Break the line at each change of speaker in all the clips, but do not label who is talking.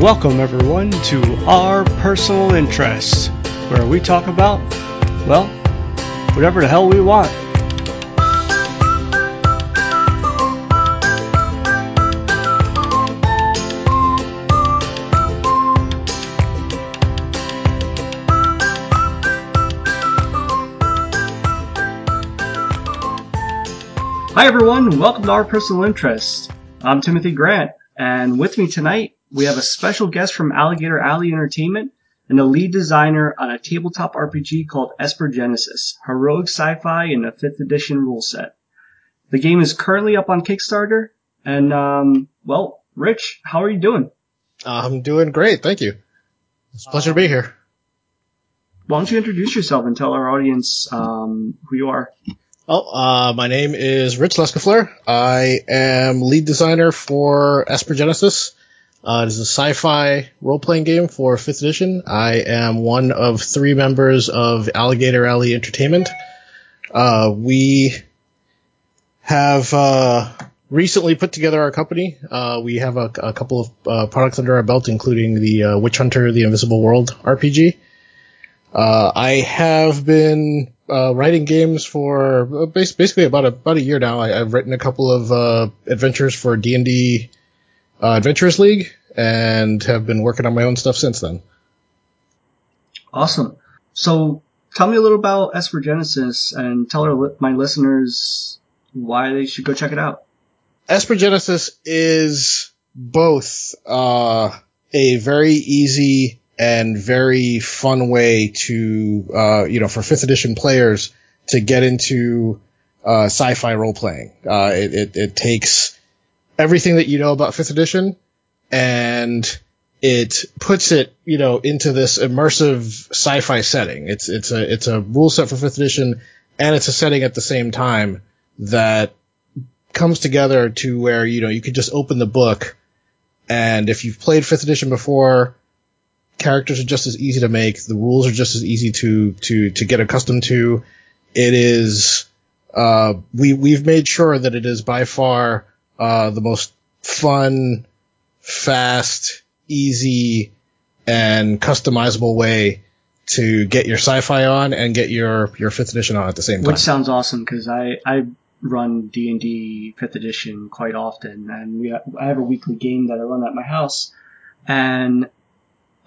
Welcome, everyone, to Our Personal Interests, where we talk about, well, whatever the hell we want. Hi, everyone. Welcome to Our Personal Interests. I'm Timothy Grant, and with me tonight we have a special guest from Alligator Alley Entertainment and the lead designer on a tabletop RPG called Esper Genesis, heroic sci-fi in a 5th edition rule set. The game is currently up on Kickstarter, and um, well, Rich, how are you doing?
I'm doing great, thank you. It's a pleasure to be here.
Why don't you introduce yourself and tell our audience um, who you are?
Oh, uh, my name is Rich Lescouflair. I am lead designer for Esper Genesis. Uh, it is a sci-fi role-playing game for 5th edition. I am one of three members of Alligator Alley Entertainment. Uh, we have uh, recently put together our company. Uh, we have a, a couple of uh, products under our belt, including the uh, Witch Hunter: The Invisible World RPG. I have been writing games for basically about a, about a year now. I, have written a couple of adventures for D and D uh, Adventurers League and have been working on my own stuff since then.
Awesome. So tell me a little about Esper Genesis and tell our, my listeners why they should go check it out.
Esper Genesis is both uh, a very easy and very fun way to, uh, you know, for fifth edition players to get into uh, sci-fi role playing. Uh, it, it, it takes everything that you know about fifth edition and it puts it, you know, into this immersive sci-fi setting. It's, it's a, it's a rule set for fifth edition and it's a setting at the same time that comes together to where, you know, you could just open the book and if you've played fifth edition before, characters are just as easy to make. The rules are just as easy to, to, to get accustomed to. It is, uh, we, we've made sure that it is by far uh, the most fun, fast, easy, and customizable way to get your sci-fi on and get your your fifth edition on at the same time.
Which sounds awesome because I I run D and D fifth edition quite often, and we I have a weekly game that I run at my house, and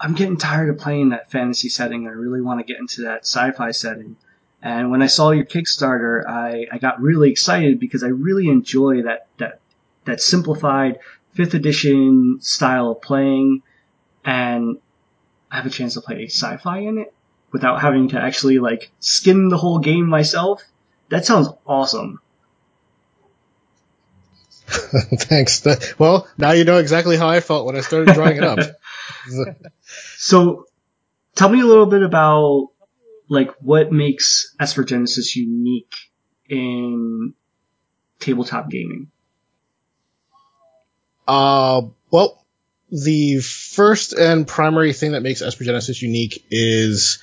I'm getting tired of playing that fantasy setting. I really want to get into that sci-fi setting. And when I saw your Kickstarter, I, I got really excited because I really enjoy that, that that simplified fifth edition style of playing, and I have a chance to play sci-fi in it without having to actually like skin the whole game myself. That sounds awesome.
Thanks. Well, now you know exactly how I felt when I started drawing it up.
so, tell me a little bit about like what makes Esper Genesis unique in tabletop gaming.
Uh, well, the first and primary thing that makes Esper Genesis unique is,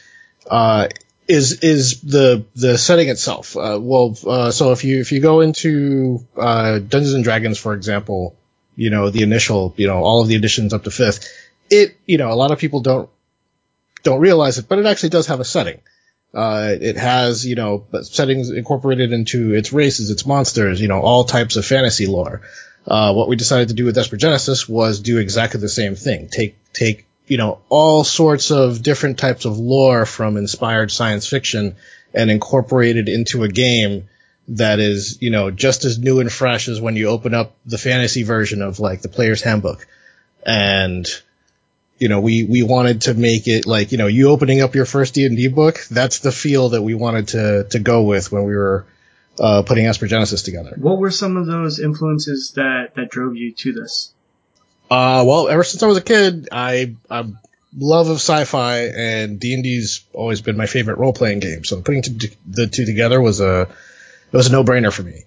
uh, is is the the setting itself. Uh, well, uh, so if you if you go into uh, Dungeons and Dragons, for example, you know the initial, you know all of the editions up to fifth, it you know a lot of people don't don't realize it, but it actually does have a setting. Uh, it has, you know, settings incorporated into its races, its monsters, you know, all types of fantasy lore. Uh, what we decided to do with Esper Genesis was do exactly the same thing. Take, take, you know, all sorts of different types of lore from inspired science fiction and incorporate it into a game that is, you know, just as new and fresh as when you open up the fantasy version of like the player's handbook. And, you know, we, we wanted to make it like, you know, you opening up your first D&D book, that's the feel that we wanted to, to go with when we were, uh, putting Esper Genesis together.
What were some of those influences that, that drove you to this?
Uh, well, ever since I was a kid, I, I love of sci-fi and D&D's always been my favorite role-playing game. So putting the two together was a, it was a no-brainer for me.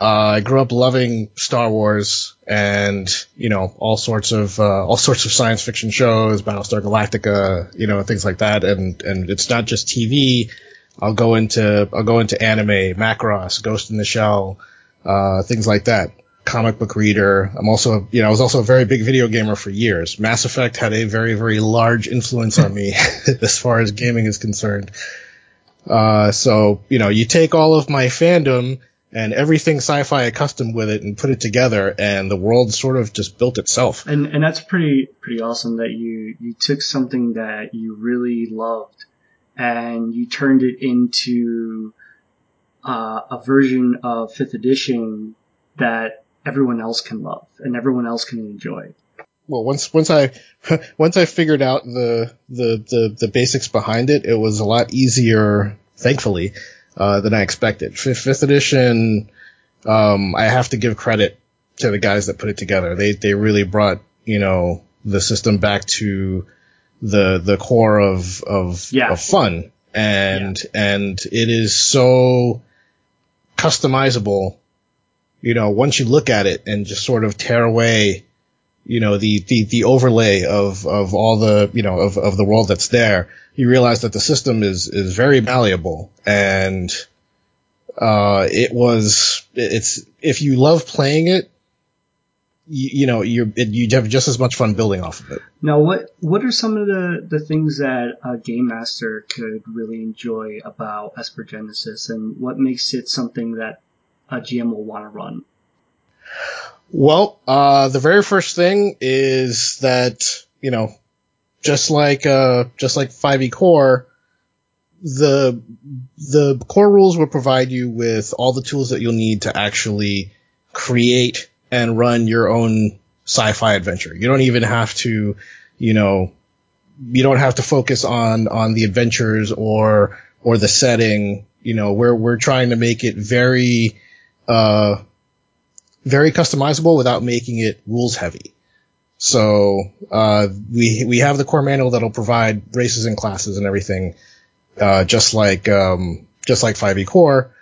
Uh, I grew up loving Star Wars and, you know, all sorts of, uh, all sorts of science fiction shows, Battlestar Galactica, you know, things like that. And, and it's not just TV. I'll go into I'll go into anime, Macross, Ghost in the Shell, uh, things like that. comic book reader. I'm also, you know, I was also a very big video gamer for years. Mass Effect had a very, very large influence on me as far as gaming is concerned. Uh, so, you know, you take all of my fandom and everything sci-fi accustomed with it and put it together and the world sort of just built itself.
And, and that's pretty, pretty awesome that you, you took something that you really loved and you turned it into, uh, a version of fifth edition that everyone else can love and everyone else can enjoy.
Well, once once I once I figured out the, the the the basics behind it, it was a lot easier, thankfully, uh, than I expected. Fifth, edition, um, I have to give credit to the guys that put it together. They they really brought you know the system back to the the core of of,
yeah.
of fun, and yeah. and it is so customizable you know, once you look at it and just sort of tear away, you know, the, the, the overlay of, of all the, you know, of, of the world that's there, you realize that the system is, is very malleable and, uh, it was, it's, if you love playing it, you, you know, you you have just as much fun building off of it.
Now, what what are some of the, the things that a game master could really enjoy about Esper Genesis, and what makes it something that a GM will want to run?
Well, uh, the very first thing is that, you know, just like, uh, just like 5e core, the, the core rules will provide you with all the tools that you'll need to actually create and run your own sci-fi adventure. You don't even have to, you know, you don't have to focus on, on the adventures or, or the setting. You know, we're, we're trying to make it very, uh, very customizable without making it rules heavy. So uh, we we have the core manual that'll provide races and classes and everything, uh, just like um, just like 5e core.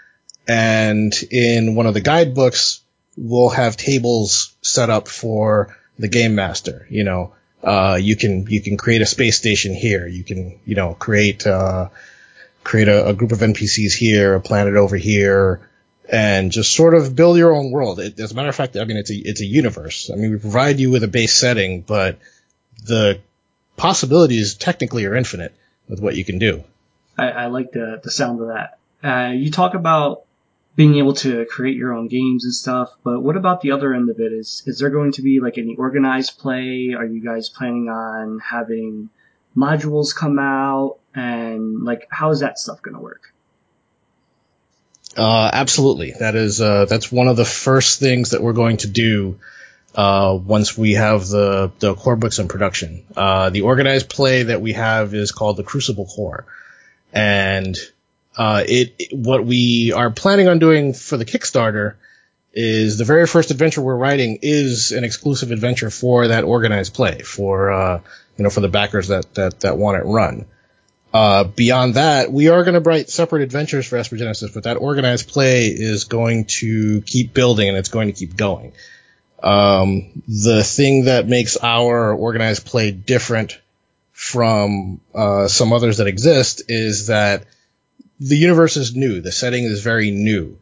And in one of the guidebooks, we'll have tables set up for the game master. You know, uh, you can you can create a space station here. You can you know create uh, create a, a, group of NPCs here, a planet over here, and just sort of build your own world. It, as a matter of fact, I mean, it's a, it's a universe. I mean, we provide you with a base setting, but the possibilities technically are infinite with what you can do.
I, I like the, the sound of that. Uh, you talk about being able to create your own games and stuff, but what about the other end of it? Is, is there going to be like any organized play? Are you guys planning on having modules come out? And like, how is that stuff going to work?
Uh, absolutely. That is, uh, that's one of the first things that we're going to do, uh, once we have the, the core books in production. Uh, the organized play that we have is called the Crucible Corps. And, uh, it, what we are planning on doing for the Kickstarter is the very first adventure we're writing is an exclusive adventure for that organized play, for, uh, you know, for the backers that, that, that want it run. Uh, beyond that, we are going to write separate adventures for Esper Genesis, but that organized play is going to keep building and it's going to keep going. Um, the thing that makes our organized play different from uh, some others that exist is that the universe is new. The setting is very new.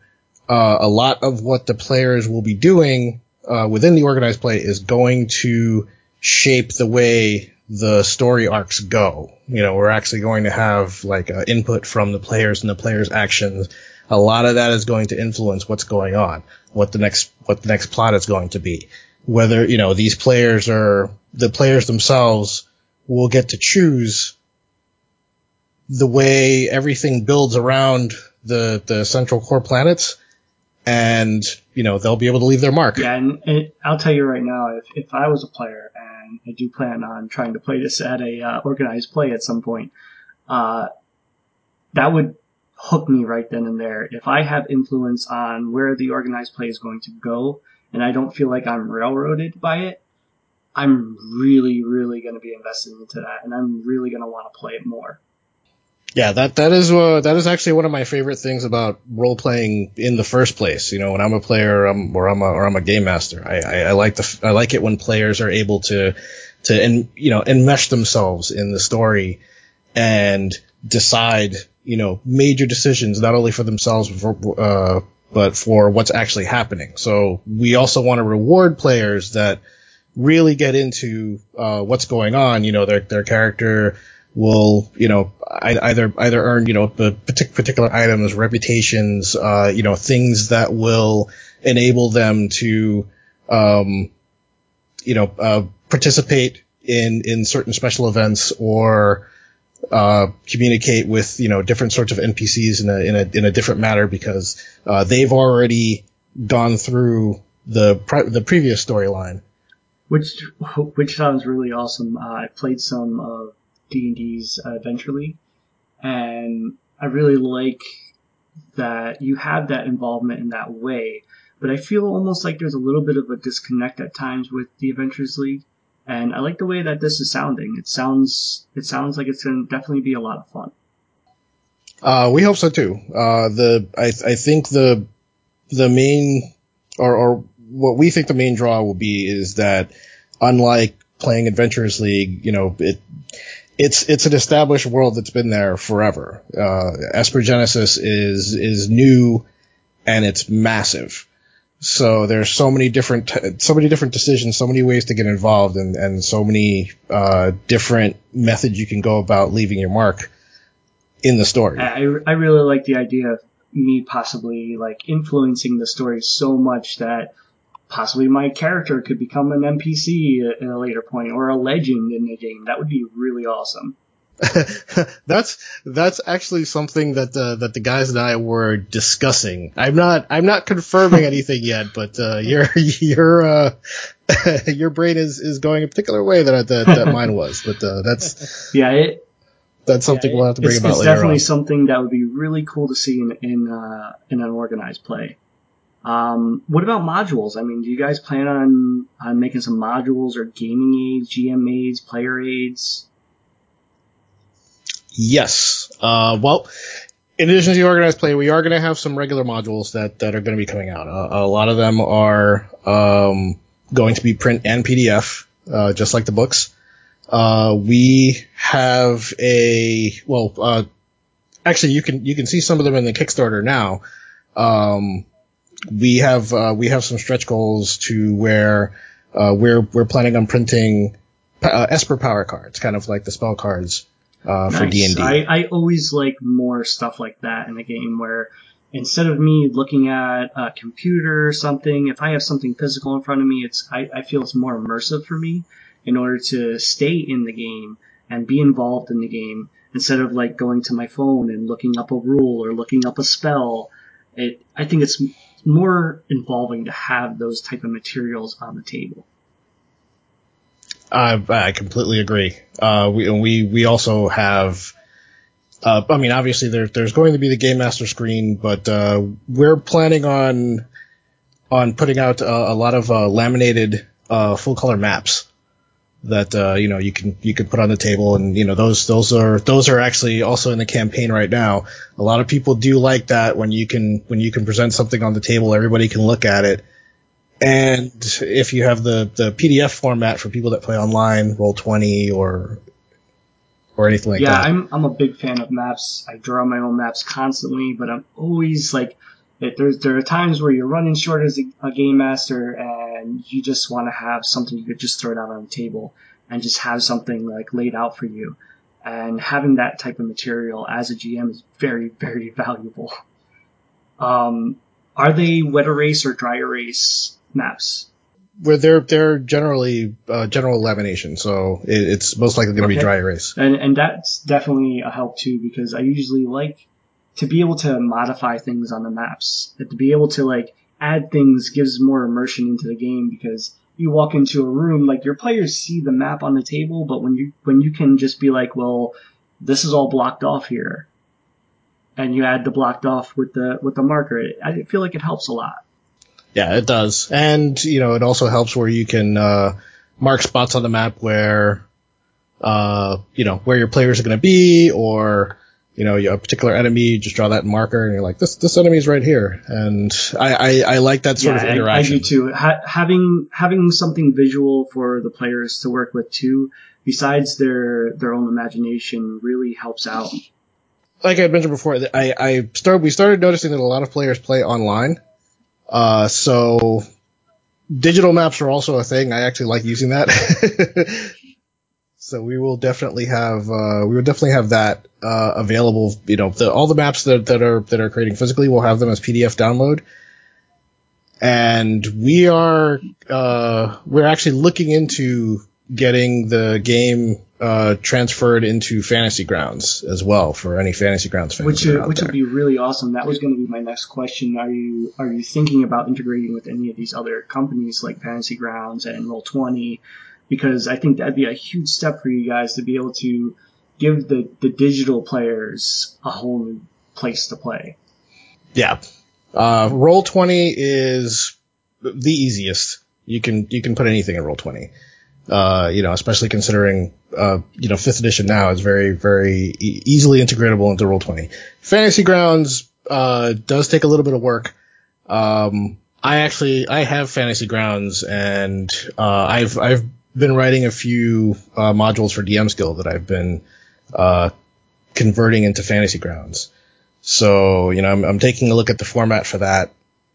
Uh, a lot of what the players will be doing uh, within the organized play is going to shape the way the story arcs go. You know, we're actually going to have like uh, input from the players and the players' actions. A lot of that is going to influence what's going on, what the next what the next plot is going to be. Whether you know these players are the players themselves will get to choose the way everything builds around the the central core planets, and you know they'll be able to leave their mark.
Yeah, and it, I'll tell you right now, if if I was a player and I do plan on trying to play this at a uh, organized play at some point. Uh, that would hook me right then and there. If I have influence on where the organized play is going to go, and I don't feel like I'm railroaded by it, I'm really, really going to be invested into that, and I'm really going to want to play it more.
Yeah, that that is uh, that is actually one of my favorite things about role playing in the first place. You know, when I'm a player um, or I'm a or I'm a game master, I, I, I like the I like it when players are able to to and you know enmesh themselves in the story and decide you know major decisions not only for themselves but for, uh, but for what's actually happening. So we also want to reward players that really get into uh, what's going on. You know, their their character will, you know, either either earn, you know, the particular items, reputations, uh, you know, things that will enable them to, um, you know, uh, participate in in certain special events or uh, communicate with you know different sorts of NPCs in a in a in a different manner because uh, they've already gone through the pre- the previous storyline.
Which which sounds really awesome. Uh, I played some of D and D's Adventure League, and I really like that you have that involvement in that way. But I feel almost like there's a little bit of a disconnect at times with the Adventures League and I like the way that this is sounding. It sounds it sounds like it's going to definitely be a lot of fun.
Uh, we hope so too. Uh, the I I think the the main or or what we think the main draw will be is that unlike playing Adventurers League, you know, it it's it's an established world that's been there forever. Uh, Esper Genesis is is new and it's massive. So there's so many different, so many different decisions, so many ways to get involved, and and so many uh, different methods you can go about leaving your mark in the story.
I I really like the idea of me possibly like influencing the story so much that possibly my character could become an NPC at a later point or a legend in the game. That would be really awesome.
that's that's actually something that the that the guys and I were discussing. I'm not I'm not confirming anything yet, but uh, your your uh, your brain is, is going a particular way that that, that mine was. But uh, that's
yeah, it,
that's something
yeah,
we'll have to bring
it's,
about
it's
later.
definitely
on.
something that would be really cool to see in in uh, in an organized play. Um, what about modules? I mean, do you guys plan on on making some modules or gaming aids, GM aids, player aids?
Yes. Uh, well, in addition to the organized play, we are going to have some regular modules that, that are going to be coming out. Uh, a lot of them are um, going to be print and PDF, uh, just like the books. Uh, we have a well, uh, actually, you can you can see some of them in the Kickstarter now. Um, we have uh, we have some stretch goals to where uh, we're we're planning on printing Esper power cards, kind of like the spell cards uh, for D and D.
I always like more stuff like that in the game where instead of me looking at a computer or something, if I have something physical in front of me, it's I, I feel it's more immersive for me in order to stay in the game and be involved in the game instead of like going to my phone and looking up a rule or looking up a spell. It I think it's more involving to have those type of materials on the table.
I, I completely agree. Uh, we, we, we also have, uh, I mean, obviously there, there's going to be the Game Master screen, but, uh, we're planning on, on putting out a, lot of, uh, laminated, uh, full color maps that, uh, you know, you can, you can put on the table and, you know, those, those are, those are actually also in the campaign right now. A lot of people do like that when you can, when you can present something on the table, everybody can look at it and if you have the, the PDF format for people that play online, roll twenty or or anything like
yeah,
that.
Yeah, I'm I'm a big fan of maps. I draw my own maps constantly, but I'm always like, there's there are times where you're running short as a, a game master, and you just want to have something you could just throw it out on the table and just have something like laid out for you. And having that type of material as a GM is very very valuable. Um, are they wet erase or dry erase maps?
Where they're they're generally uh, general lamination, so it, it's most likely going to okay. be dry erase.
And and that's definitely a help too because I usually like to be able to modify things on the maps. To be able to like add things gives more immersion into the game because you walk into a room like your players see the map on the table, but when you when you can just be like, well, this is all blocked off here, and you add the blocked off with the with the marker, I feel like it helps a lot.
Yeah, it does. And, you know, it also helps where you can, uh, mark spots on the map where, uh, you know, where your players are going to be or, you know, a particular enemy, you just draw that marker and you're like, this, this enemy's right here. And I, I, I like that sort
yeah,
of interaction.
I, I do too. Ha- having, having something visual for the players to work with too, besides their, their own imagination really helps out.
like I mentioned before, I, I started, we started noticing that a lot of players play online. Uh, so digital maps are also a thing. I actually like using that. so we will definitely have, uh, we will definitely have that, uh, available. You know, the, all the maps that, that are, that are creating physically, we'll have them as PDF download. And we are, uh, we're actually looking into getting the game uh, transferred into Fantasy Grounds as well for any Fantasy Grounds fans.
Which uh, which would be really awesome. That was going to be my next question. Are you are you thinking about integrating with any of these other companies like Fantasy Grounds and Roll Twenty? Because I think that'd be a huge step for you guys to be able to give the the digital players a whole new place to play.
Yeah, uh, Roll Twenty is the easiest. You can you can put anything in Roll Twenty. Uh, you know, especially considering, uh, you know, fifth edition now is very, very e- easily integratable into Roll20. Fantasy Grounds, uh, does take a little bit of work. Um, I actually, I have Fantasy Grounds and, uh, I've, I've been writing a few, uh, modules for DMs Guild that I've been, uh, converting into Fantasy Grounds. So, you know, I'm, I'm taking a look at the format for that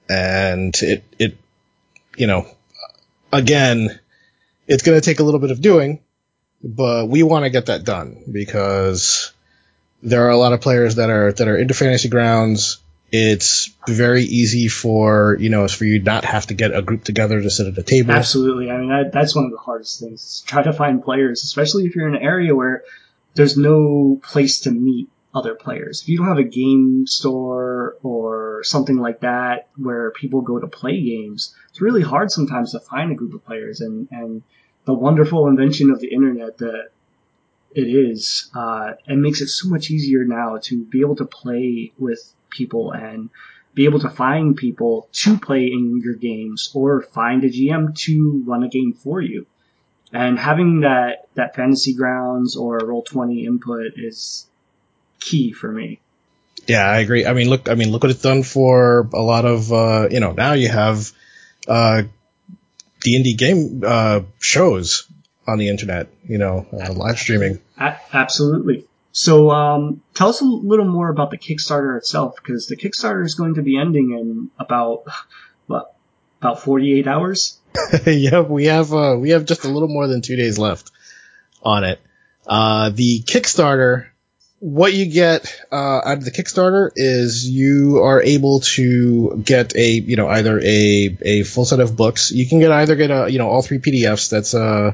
and it, it, you know, again, it's going to take a little bit of doing, but we want to get that done because there are a lot of players that are that are into fantasy grounds. It's very easy for you know for you not have to get a group together to sit at a table.
Absolutely. I mean, that's one of the hardest things. Is Try to find players, especially if you're in an area where there's no place to meet other players. If you don't have a game store or something like that where people go to play games, it's really hard sometimes to find a group of players. And, and the wonderful invention of the internet that it is, uh, it makes it so much easier now to be able to play with people and be able to find people to play in your games or find a GM to run a game for you. And having that, that fantasy grounds or roll 20 input is key for me.
Yeah, I agree. I mean, look, I mean, look what it's done for a lot of, uh, you know, now you have, uh, D&D game, uh, shows on the internet, you know, uh, live streaming.
A- absolutely. So, um, tell us a little more about the Kickstarter itself, because the Kickstarter is going to be ending in about, what, about 48 hours?
yeah, we have, uh, we have just a little more than two days left on it. Uh, the Kickstarter what you get uh, out of the Kickstarter is you are able to get a you know either a a full set of books. You can get either get a you know all three PDFs. That's uh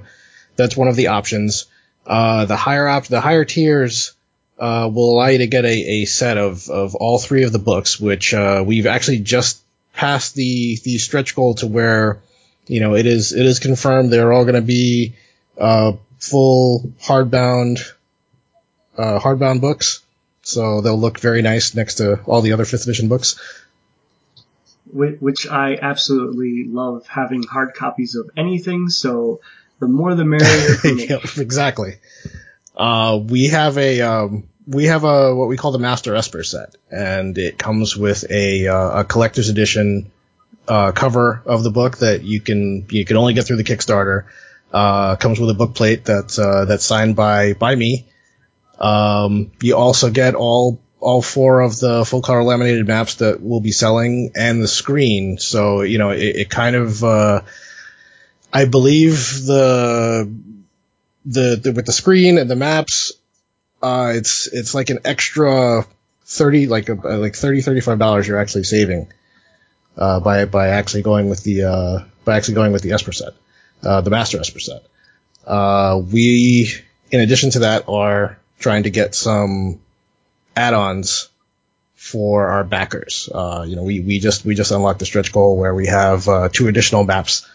that's one of the options. Uh, the higher op the higher tiers uh, will allow you to get a, a set of of all three of the books, which uh, we've actually just passed the the stretch goal to where you know it is it is confirmed they're all going to be uh, full hardbound uh, hardbound books, so they'll look very nice next to all the other fifth edition books.
Which I absolutely love having hard copies of anything. So the more the merrier
yep, exactly. Uh, we have a um, we have a what we call the Master Esper set, and it comes with a uh, a collector's edition uh, cover of the book that you can you can only get through the Kickstarter. Uh, comes with a book plate that's uh, that's signed by by me, um, you also get all all four of the full color laminated maps that we'll be selling and the screen. So you know, it, it kind of uh, I believe the, the the with the screen and the maps, uh, it's it's like an extra thirty like a, like thirty thirty five dollars you're actually saving uh, by by actually going with the uh, by actually going with the Esper set, uh, the Master Esper set. Uh, we in addition to that are trying to get some add-ons for our backers. Uh, you know, we, we just, we just unlocked the stretch goal where we have, uh, two additional maps,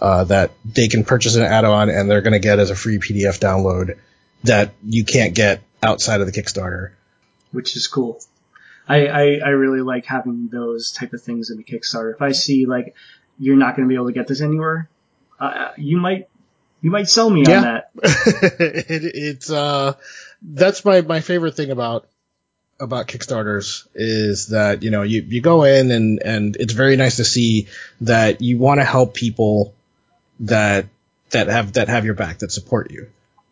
uh, that they can purchase an add-on and they're going to get as a free PDF download that you can't get outside of the Kickstarter.
Which is cool. I, I, I really like having those type of things in the Kickstarter. If I see like you're not going to be able to get this anywhere, uh, you might you might sell me yeah. on that.
it, it's uh, that's my my favorite thing about about Kickstarters is that you know you you go in and and it's very nice to see that you want to help people that that have that have your back that support you.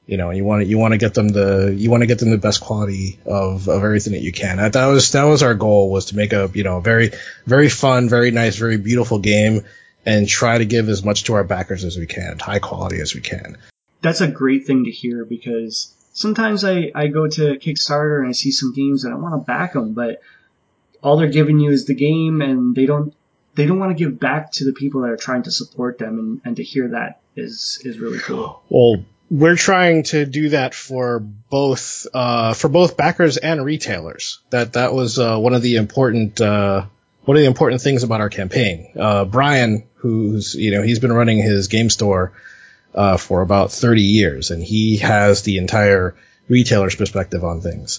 you know, you want to, you want to get them the, you want to get them the best quality of, of everything that you can. That, that was, that was our goal was to make a, you know, very, very fun, very nice, very beautiful game and try to give as much to our backers as we can, high quality as we can.
That's a great thing to hear because sometimes I, I go to Kickstarter and I see some games and I want to back them, but all they're giving you is the game and they don't, they don't want to give back to the people that are trying to support them and, and to hear that is, is really cool.
Well, we're trying to do that for both uh, for both backers and retailers. That that was uh, one of the important uh, one of the important things about our campaign. Uh, Brian, who's you know he's been running his game store uh, for about 30 years, and he has the entire retailer's perspective on things.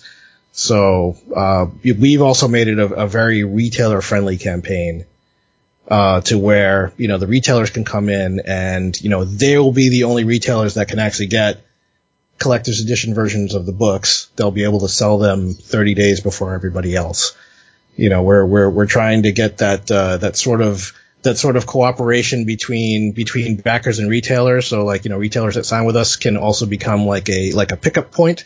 So uh, we've also made it a, a very retailer friendly campaign uh, to where you know the retailers can come in and you know they will be the only retailers that can actually get collector's edition versions of the books. They'll be able to sell them 30 days before everybody else. You know, we're we're we're trying to get that uh, that sort of that sort of cooperation between between backers and retailers. So like you know, retailers that sign with us can also become like a like a pickup point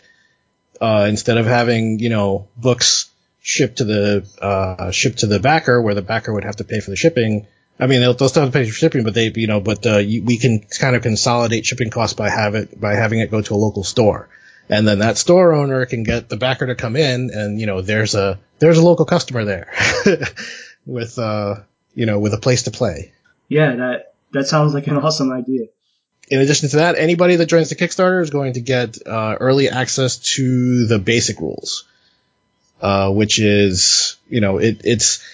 uh, instead of having you know books shipped to the uh, shipped to the backer, where the backer would have to pay for the shipping. I mean, they'll, they'll still have to pay for shipping, but they, you know, but uh, you, we can kind of consolidate shipping costs by have it by having it go to a local store, and then that store owner can get the backer to come in, and you know, there's a there's a local customer there with uh, you know, with a place to play.
Yeah, that that sounds like an awesome idea.
In addition to that, anybody that joins the Kickstarter is going to get uh, early access to the basic rules uh, which is, you know, it, it's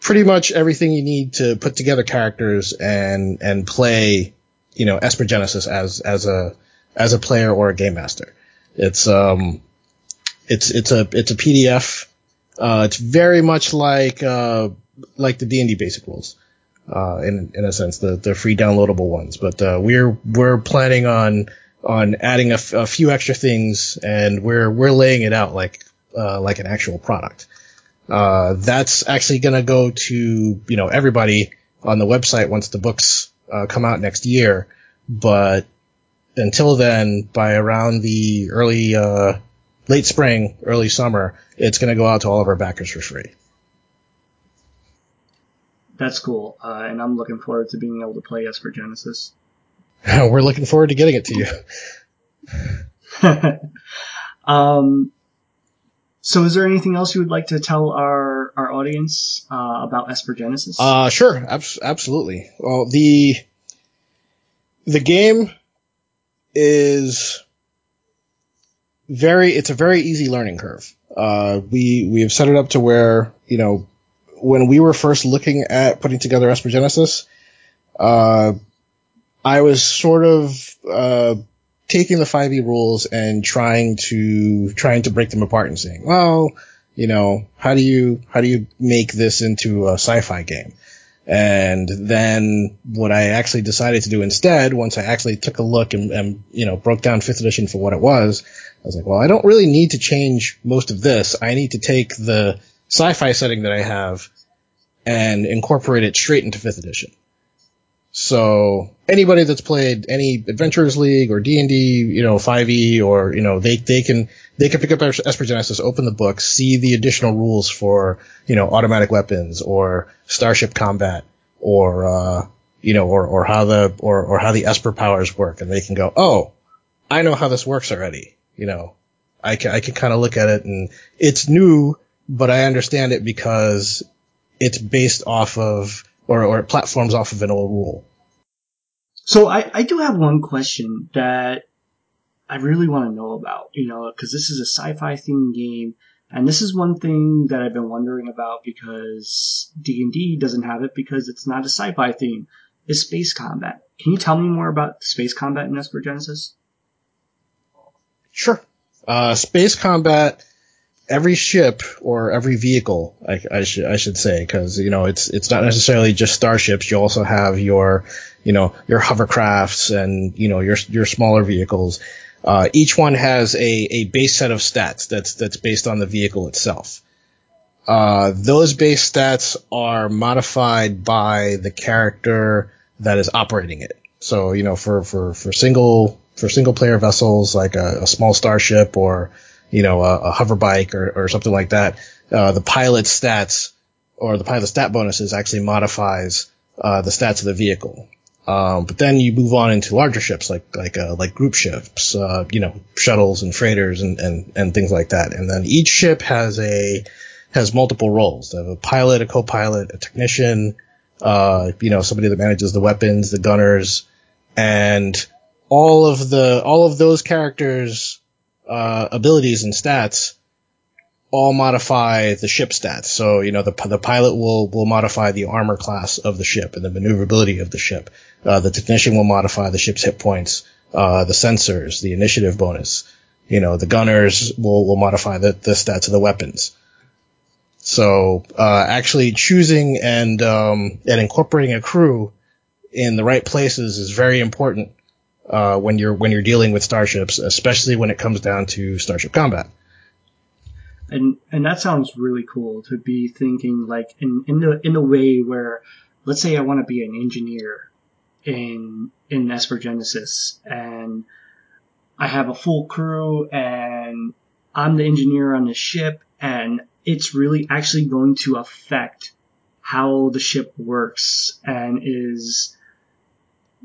pretty much everything you need to put together characters and, and play, you know, Esper Genesis as, as a, as a player or a game master. It's, um, it's, it's a, it's a PDF. Uh, it's very much like, uh, like the D&D basic rules. Uh, in, in a sense, the, the free downloadable ones, but, uh, we're, we're planning on, on adding a, f- a few extra things and we're, we're laying it out like, uh, like an actual product. Uh, that's actually going to go to you know everybody on the website once the books uh, come out next year. But until then, by around the early uh, late spring, early summer, it's going to go out to all of our backers for free.
That's cool, uh, and I'm looking forward to being able to play Esper Genesis.
We're looking forward to getting it to
you. um, so, is there anything else you would like to tell our our audience uh, about Esper Genesis?
Uh, sure, ab- absolutely. Well, the the game is very it's a very easy learning curve. Uh, we we have set it up to where you know when we were first looking at putting together Esper Genesis, uh, I was sort of uh, taking the 5e rules and trying to trying to break them apart and saying, well, you know, how do you how do you make this into a sci-fi game? And then what I actually decided to do instead, once I actually took a look and, and you know broke down fifth edition for what it was, I was like, well, I don't really need to change most of this. I need to take the sci-fi setting that I have and incorporate it straight into fifth edition. So anybody that's played any Adventurers League or D and D, you know, 5e, or you know, they they can they can pick up Esper Genesis, open the book, see the additional rules for you know automatic weapons or starship combat or uh, you know or or how the or or how the Esper powers work, and they can go, oh, I know how this works already. You know, I can I can kind of look at it and it's new, but I understand it because it's based off of or, or platforms off of an old rule.
So I, I do have one question that I really want to know about, you know, because this is a sci-fi themed game, and this is one thing that I've been wondering about because D&D doesn't have it because it's not a sci-fi theme. Is space combat. Can you tell me more about space combat in Esper Genesis?
Sure. Uh, space combat every ship or every vehicle, I, I should I should say, because you know it's it's not necessarily just starships. You also have your you know your hovercrafts and you know your your smaller vehicles. Uh, each one has a, a base set of stats that's that's based on the vehicle itself. Uh, those base stats are modified by the character that is operating it. So you know for for for single for single player vessels like a, a, small starship or you know a, a hover bike or, or something like that, uh, the pilot stats or the pilot stat bonuses actually modifies uh, the stats of the vehicle. Um, but then you move on into larger ships like like uh, like group ships, uh, you know, shuttles and freighters and, and and things like that. And then each ship has a has multiple roles. They have a pilot, a co-pilot, a technician, uh, you know, somebody that manages the weapons, the gunners, and all of the all of those characters' uh, abilities and stats all modify the ship stats. So, you know, the, the pilot will, will modify the armor class of the ship and the maneuverability of the ship. Uh, the technician will modify the ship's hit points, uh, the sensors, the initiative bonus. You know, the gunners will, will modify the, the stats of the weapons. So, uh, actually choosing and, um, and incorporating a crew in the right places is very important, uh, when you're, when you're dealing with starships, especially when it comes down to starship combat.
And and that sounds really cool to be thinking like in in the in a way where let's say I want to be an engineer in in Esper Genesis and I have a full crew and I'm the engineer on the ship and it's really actually going to affect how the ship works and is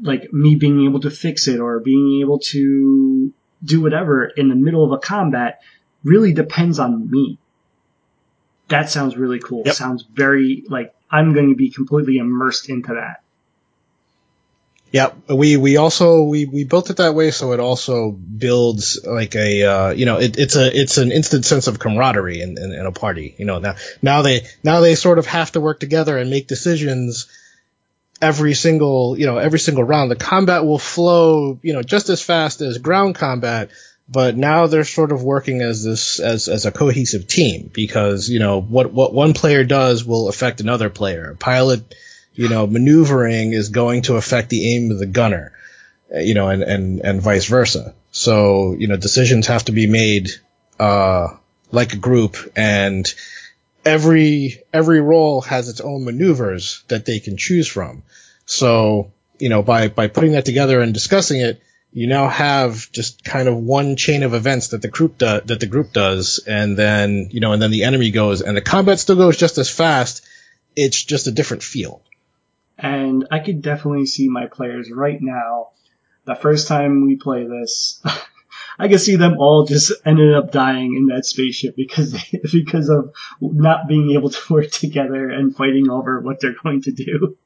like me being able to fix it or being able to do whatever in the middle of a combat really depends on me. That sounds really cool. Yep. Sounds very like I'm going to be completely immersed into that.
Yeah, we we also we we built it that way so it also builds like a uh, you know it, it's a it's an instant sense of camaraderie in, in, in, a party. You know now now they now they sort of have to work together and make decisions every single you know every single round. The combat will flow you know just as fast as ground combat, but now they're sort of working as this as as a cohesive team because you know what what one player does will affect another player. Pilot, you know, maneuvering is going to affect the aim of the gunner, uh, you know, and and and vice versa. So you know, decisions have to be made uh, like a group, and every every role has its own maneuvers that they can choose from. So you know, by by putting that together and discussing it you now have just kind of one chain of events that the group do, that the group does, and then you know, and then the enemy goes, and the combat still goes just as fast. It's just a different feel.
And I could definitely see my players right now. The first time we play this, I can see them all just ended up dying in that spaceship because they, because of not being able to work together and fighting over what they're going to do.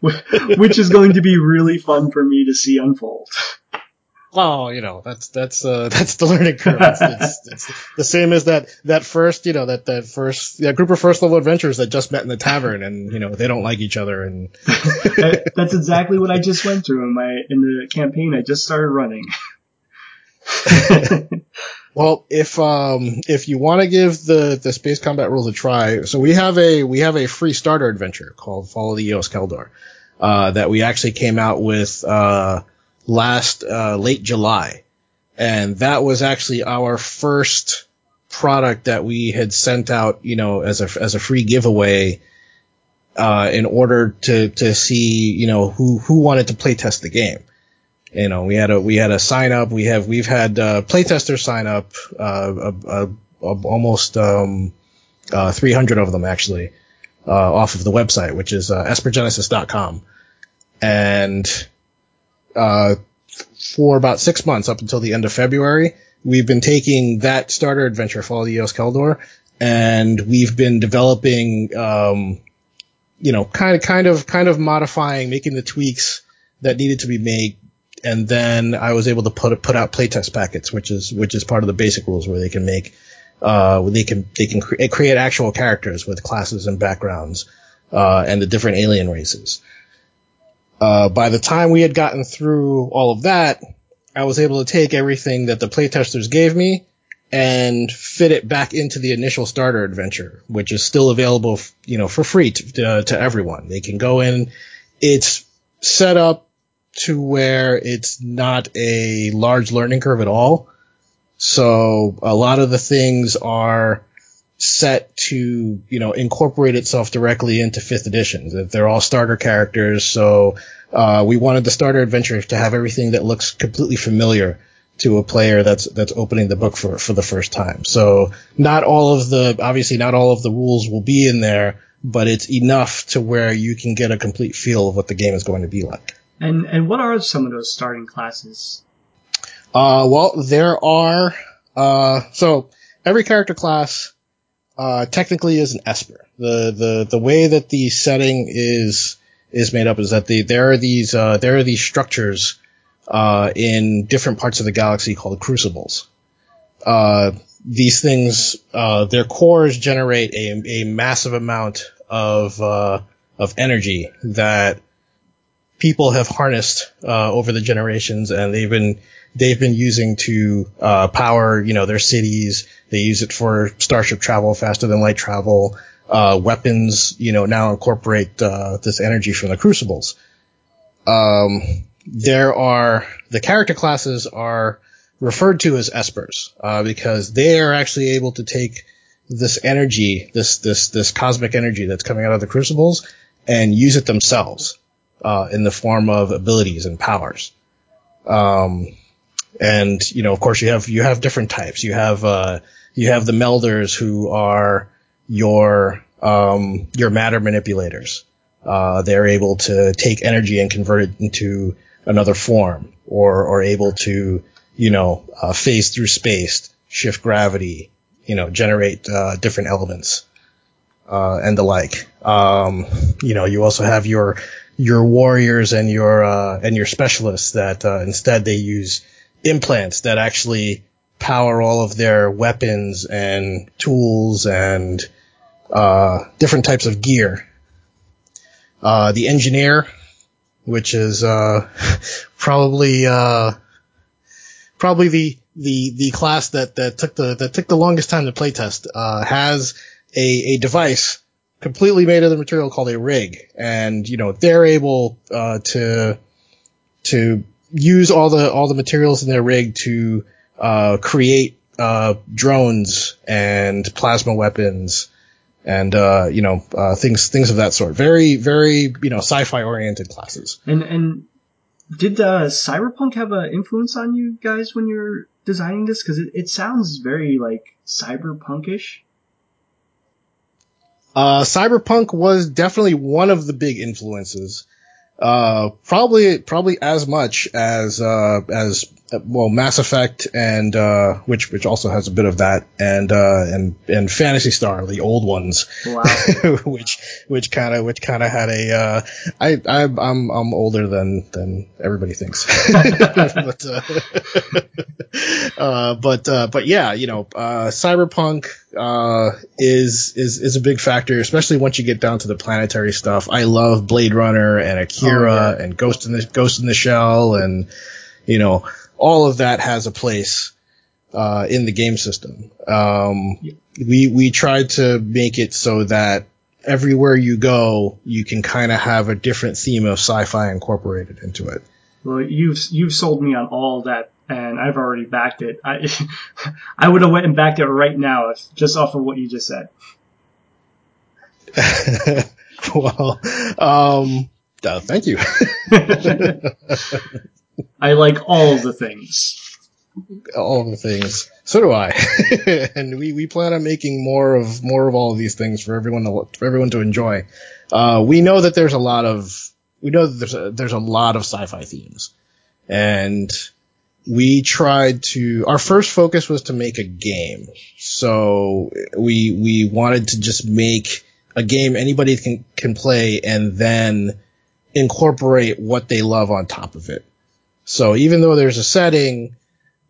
which is going to be really fun for me to see unfold.
Oh, you know, that's that's uh, that's the learning curve. It's, it's, it's, the same as that that first, you know, that that first yeah, group of first level adventurers that just met in the tavern, and you know they don't like each other, and
that's exactly what I just went through in my in the campaign I just started running.
Well, if um if you want to give the the space combat rules a try, so we have a we have a free starter adventure called Follow the Eos Keldor, uh, that we actually came out with uh last uh, late July, and that was actually our first product that we had sent out, you know, as a as a free giveaway, uh, in order to to see, you know, who who wanted to play test the game you know, we had a we had a sign up. We have we've had uh, playtesters sign up, uh, almost um, uh, 300 of them actually uh, off of the website, which is uh, espergenesis.com, and uh, for about six months up until the end of February, we've been taking that starter adventure, Follow the Eos Keldor, and we've been developing, um, you know, kind of kind of kind of modifying, making the tweaks that needed to be made and then I was able to put put out playtest packets, which is which is part of the basic rules where they can make uh, they can they can cre- create actual characters with classes and backgrounds uh, and the different alien races. Uh, by the time we had gotten through all of that, I was able to take everything that the playtesters gave me and fit it back into the initial starter adventure, which is still available, you know, for free to, to everyone. They can go in. It's set up to where it's not a large learning curve at all. So a lot of the things are set to, you know, incorporate itself directly into fifth edition. They're all starter characters, so uh, we wanted the starter adventure to have everything that looks completely familiar to a player that's that's opening the book for for the first time. So not all of the obviously not all of the rules will be in there, but it's enough to where you can get a complete feel of what the game is going to be like.
And and what are some of those starting classes?
Uh, well, there are uh, so every character class uh, technically is an Esper. The the the way that the setting is is made up is that the there are these uh, there are these structures uh, in different parts of the galaxy called crucibles. Uh, these things, uh, their cores generate a, a massive amount of uh, of energy that people have harnessed uh, over the generations, and they've been they've been using to uh, power you know their cities. They use it for starship travel, faster than light travel. weapons, you know, now incorporate this energy from the crucibles. Um, there are the character classes are referred to as espers uh, because they are actually able to take this energy, this this this cosmic energy that's coming out of the crucibles, and use it themselves uh, in the form of abilities and powers. Um, and you know, of course, you have you have different types. You have uh, you have the melders who are your um, your matter manipulators. Uh, they're able to take energy and convert it into another form or, or able to, you know, uh, phase through space, shift gravity, you know, generate, uh, different elements, uh, and the like. Um, you know, you also have your, your warriors and your, uh, and your specialists that, uh, instead they use implants that actually power all of their weapons and tools and, uh, different types of gear. Uh the engineer, which is uh, probably uh, probably the the the class that that took the that took the longest time to playtest uh, has a a device completely made of the material called a rig, and you know they're able uh, to to use all the all the materials in their rig to uh, create uh, drones and plasma weapons and uh, you know uh, things things of that sort. Very very you know sci-fi oriented classes.
And and did uh, cyberpunk have an influence on you guys when you're designing this? Because it, it sounds very like cyberpunkish.
Uh, cyberpunk was definitely one of the big influences. Uh, probably probably as much as uh, as well, Mass Effect and uh, which which also has a bit of that, and uh, and and Phantasy Star, the old ones,
wow.
which which kind of which kind of had a uh, I I I'm I'm older than than everybody thinks, but uh, uh, but uh, but yeah, you know, uh, Cyberpunk uh, is is is a big factor, especially once you get down to the planetary stuff. I love Blade Runner and Akira oh, yeah. and Ghost in the Ghost in the Shell and you know all of that has a place uh, in the game system. Um, we we tried to make it so that everywhere you go, you can kind of have a different theme of sci-fi incorporated into it.
Well, you've you've sold me on all that, and I've already backed it. I I would have went and backed it right now, if, just off of what you just said.
well, um, uh, thank you.
I like all the things.
All the things. So do I. and we, we plan on making more of more of all of these things for everyone to for everyone to enjoy. Uh, we know that there's a lot of we know that there's a, there's a lot of sci-fi themes, and we tried to our first focus was to make a game. So we we wanted to just make a game anybody can can play and then incorporate what they love on top of it. So even though there's a setting,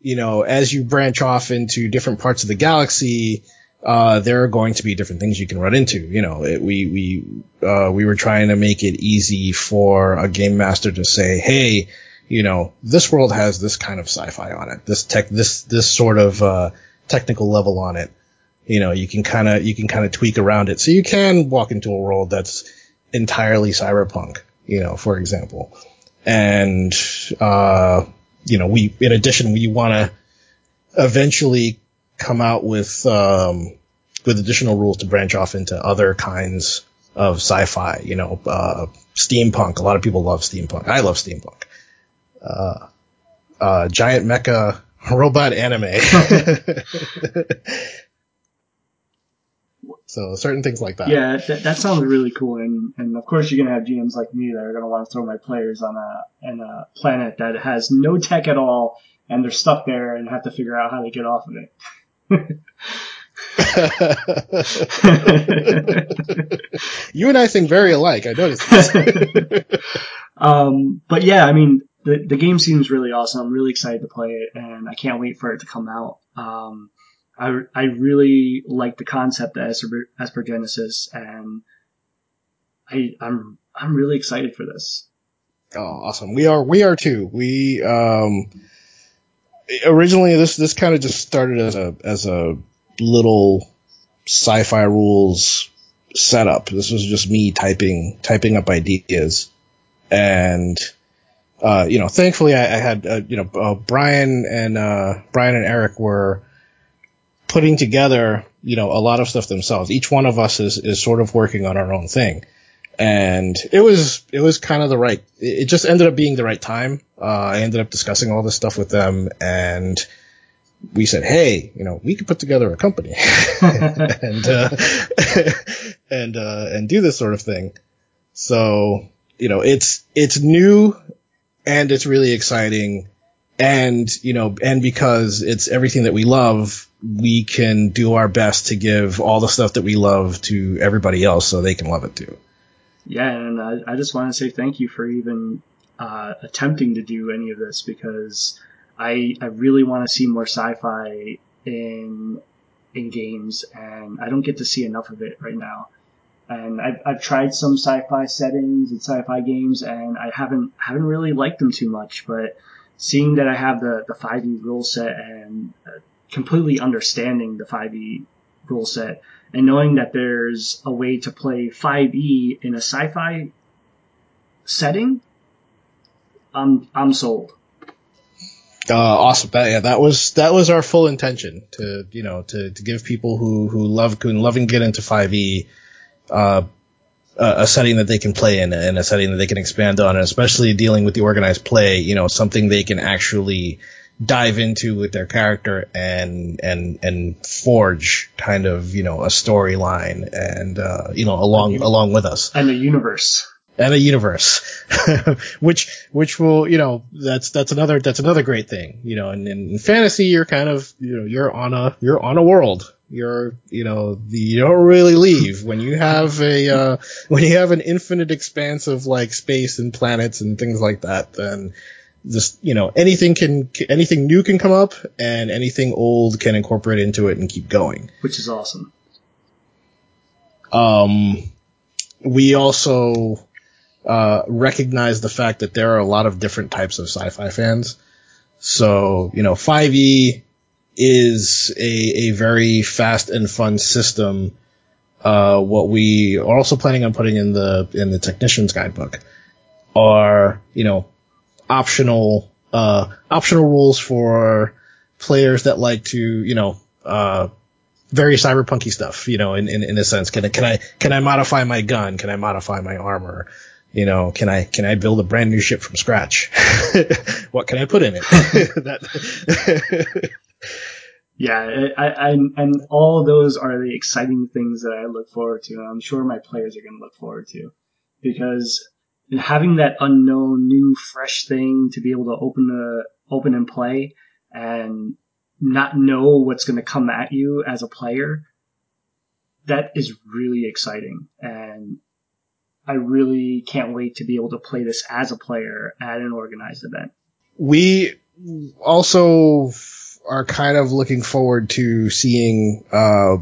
you know, as you branch off into different parts of the galaxy, uh, there are going to be different things you can run into. You know, it, we we uh, we were trying to make it easy for a game master to say, hey, you know, this world has this kind of sci-fi on it, this tech, this this sort of uh, technical level on it. You know, you can kind of you can kind of tweak around it, so you can walk into a world that's entirely cyberpunk. You know, for example and uh, you know, we in addition we want to eventually come out with um, with additional rules to branch off into other kinds of sci-fi. You know, uh, steampunk. A lot of people love steampunk. I love steampunk. Uh, uh, giant mecha robot anime. so certain things like that.
Yeah, that, that sounds really cool, and and of course you're gonna have GMs like me that are gonna want to throw my players on a on a planet that has no tech at all, and they're stuck there and have to figure out how to get off of it.
you and I think very alike. I noticed.
um, but yeah, I mean, the the game seems really awesome. I'm really excited to play it, and I can't wait for it to come out. Um, I I really like the concept of Esper, Esper Genesis, and I I'm I'm really excited for this.
Oh, awesome! We are we are too. We um originally this this kind of just started as a as a little sci-fi rules setup. This was just me typing typing up ideas, and uh, you know, thankfully I, I had uh, you know uh, Brian and uh, Brian and Eric were putting together you know a lot of stuff themselves. Each one of us is is sort of working on our own thing, and it was it was kind of the right. It just ended up being the right time. Uh, I ended up discussing all this stuff with them, and we said, hey, you know, we could put together a company and uh, and uh, and do this sort of thing. So you know, it's it's new and it's really exciting, and you know, and because it's everything that we love, we can do our best to give all the stuff that we love to everybody else, so they can love it too.
Yeah, and I, I just want to say thank you for even uh, attempting to do any of this because I I really want to see more sci-fi in in games, and I don't get to see enough of it right now. And I've, I've tried some sci-fi settings and sci-fi games, and I haven't haven't really liked them too much. But seeing that I have the the 5e rule set and uh, completely understanding the 5e rule set, and knowing that there's a way to play 5e in a sci-fi setting, I'm I'm sold.
Uh, awesome. That, yeah, that was that was our full intention to you know to, to give people who who love who love and get into 5e uh, a setting that they can play in and a setting that they can expand on, and especially dealing with the organized play, you know, something they can actually dive into with their character and and and forge kind of you know a storyline and uh, you know along along with us
and a universe
and a universe, which which will you know that's that's another that's another great thing you know. And in fantasy, you're kind of you know you're on a you're on a world. You're you know the, you don't really leave when you have a uh, when you have an infinite expanse of like space and planets and things like that. Then just you know anything can anything new can come up and anything old can incorporate into it and keep going,
which is awesome.
Um, we also uh, recognize the fact that there are a lot of different types of sci-fi fans. So, you know, 5e is a, a very fast and fun system. Uh, what we are also planning on putting in the, in the technician's guidebook are, you know, optional, uh, optional rules for players that like to, you know, uh, very cyberpunky stuff, you know, in, in, in a sense. Can can I, can I modify my gun? Can I modify my armor? You know, can I can I build a brand new ship from scratch? what can I put in it?
that, yeah, I, I, and all those are the exciting things that I look forward to, and I'm sure my players are going to look forward to, because having that unknown, new, fresh thing to be able to open the open and play, and not know what's going to come at you as a player, that is really exciting, and I really can't wait to be able to play this as a player at an organized event.
We also are kind of looking forward to seeing uh,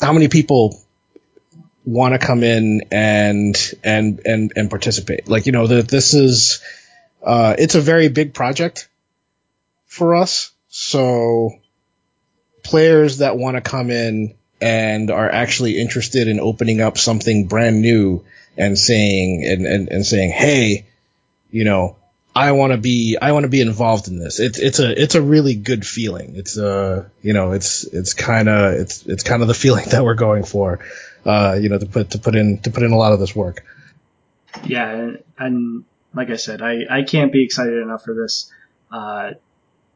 how many people want to come in and and and and participate. Like you know, that this is uh, it's a very big project for us. So players that want to come in and are actually interested in opening up something brand new and saying and, and, and saying, hey, you know, I want to be I want to be involved in this. It's it's a it's a really good feeling. It's uh you know it's it's kind of it's it's kind of the feeling that we're going for. Uh you know to put to put in to put in a lot of this work.
Yeah, and, and like I said, I I can't be excited enough for this. Uh,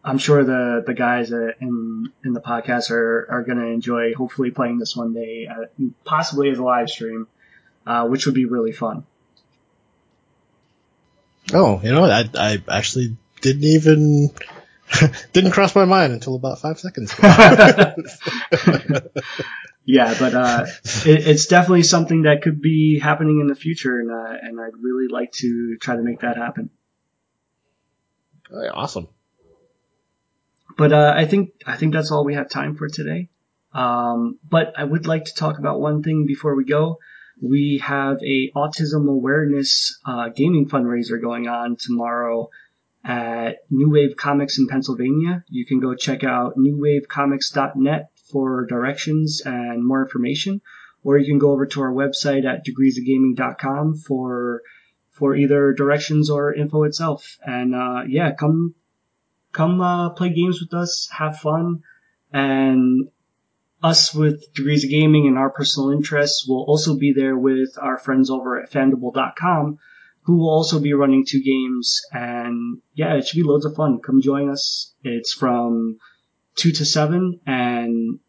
I'm sure the the guys in in the podcast are are going to enjoy hopefully playing this one day, uh, possibly as a live stream, uh, which would be really fun.
Oh, you know, I, I actually didn't even didn't cross my mind until about five seconds ago.
yeah, but uh, it, it's definitely something that could be happening in the future, and uh, and I'd really like to try to make that happen.
Right, awesome.
But uh, I think I think that's all we have time for today. Um, but I would like to talk about one thing before we go we have a autism awareness uh, gaming fundraiser going on tomorrow at New Wave Comics in Pennsylvania. You can go check out newwavecomics.net for directions and more information, or you can go over to our website at degreesofgaming.com for for either directions or info itself. And uh, yeah, come come uh, play games with us, have fun, and us with Degrees of Gaming and our personal interests will also be there with our friends over at fandible.com who will also be running two games. And yeah, it should be loads of fun. Come join us. It's from two to seven and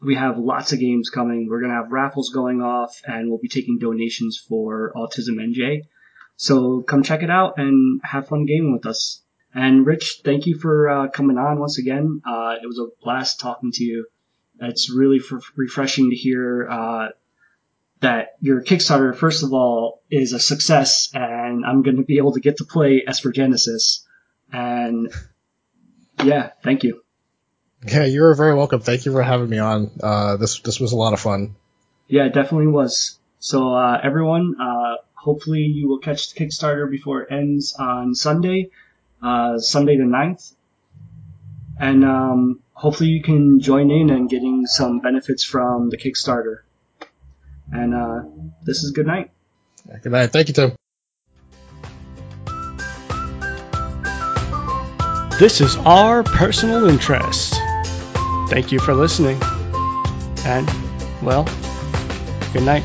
we have lots of games coming. We're to have raffles going off and we'll be taking donations for Autism NJ. So come check it out and have fun gaming with us. And Rich, thank you for uh, coming on once again. Uh, it was a blast talking to you. It's really f- refreshing to hear uh, that your Kickstarter, first of all, is a success, and I'm going to be able to get to play Esper Genesis. And yeah, thank you.
Yeah, you're very welcome. Thank you for having me on. Uh, this this was a lot of fun.
Yeah, it definitely was. So uh, everyone, uh, hopefully you will catch the Kickstarter before it ends on Sunday, uh, Sunday the 9th. And um, hopefully you can join in and getting some benefits from the Kickstarter. And uh, this is good night.
Good night. Thank you, Tim.
This is our personal interest. Thank you for listening. And, well, good night.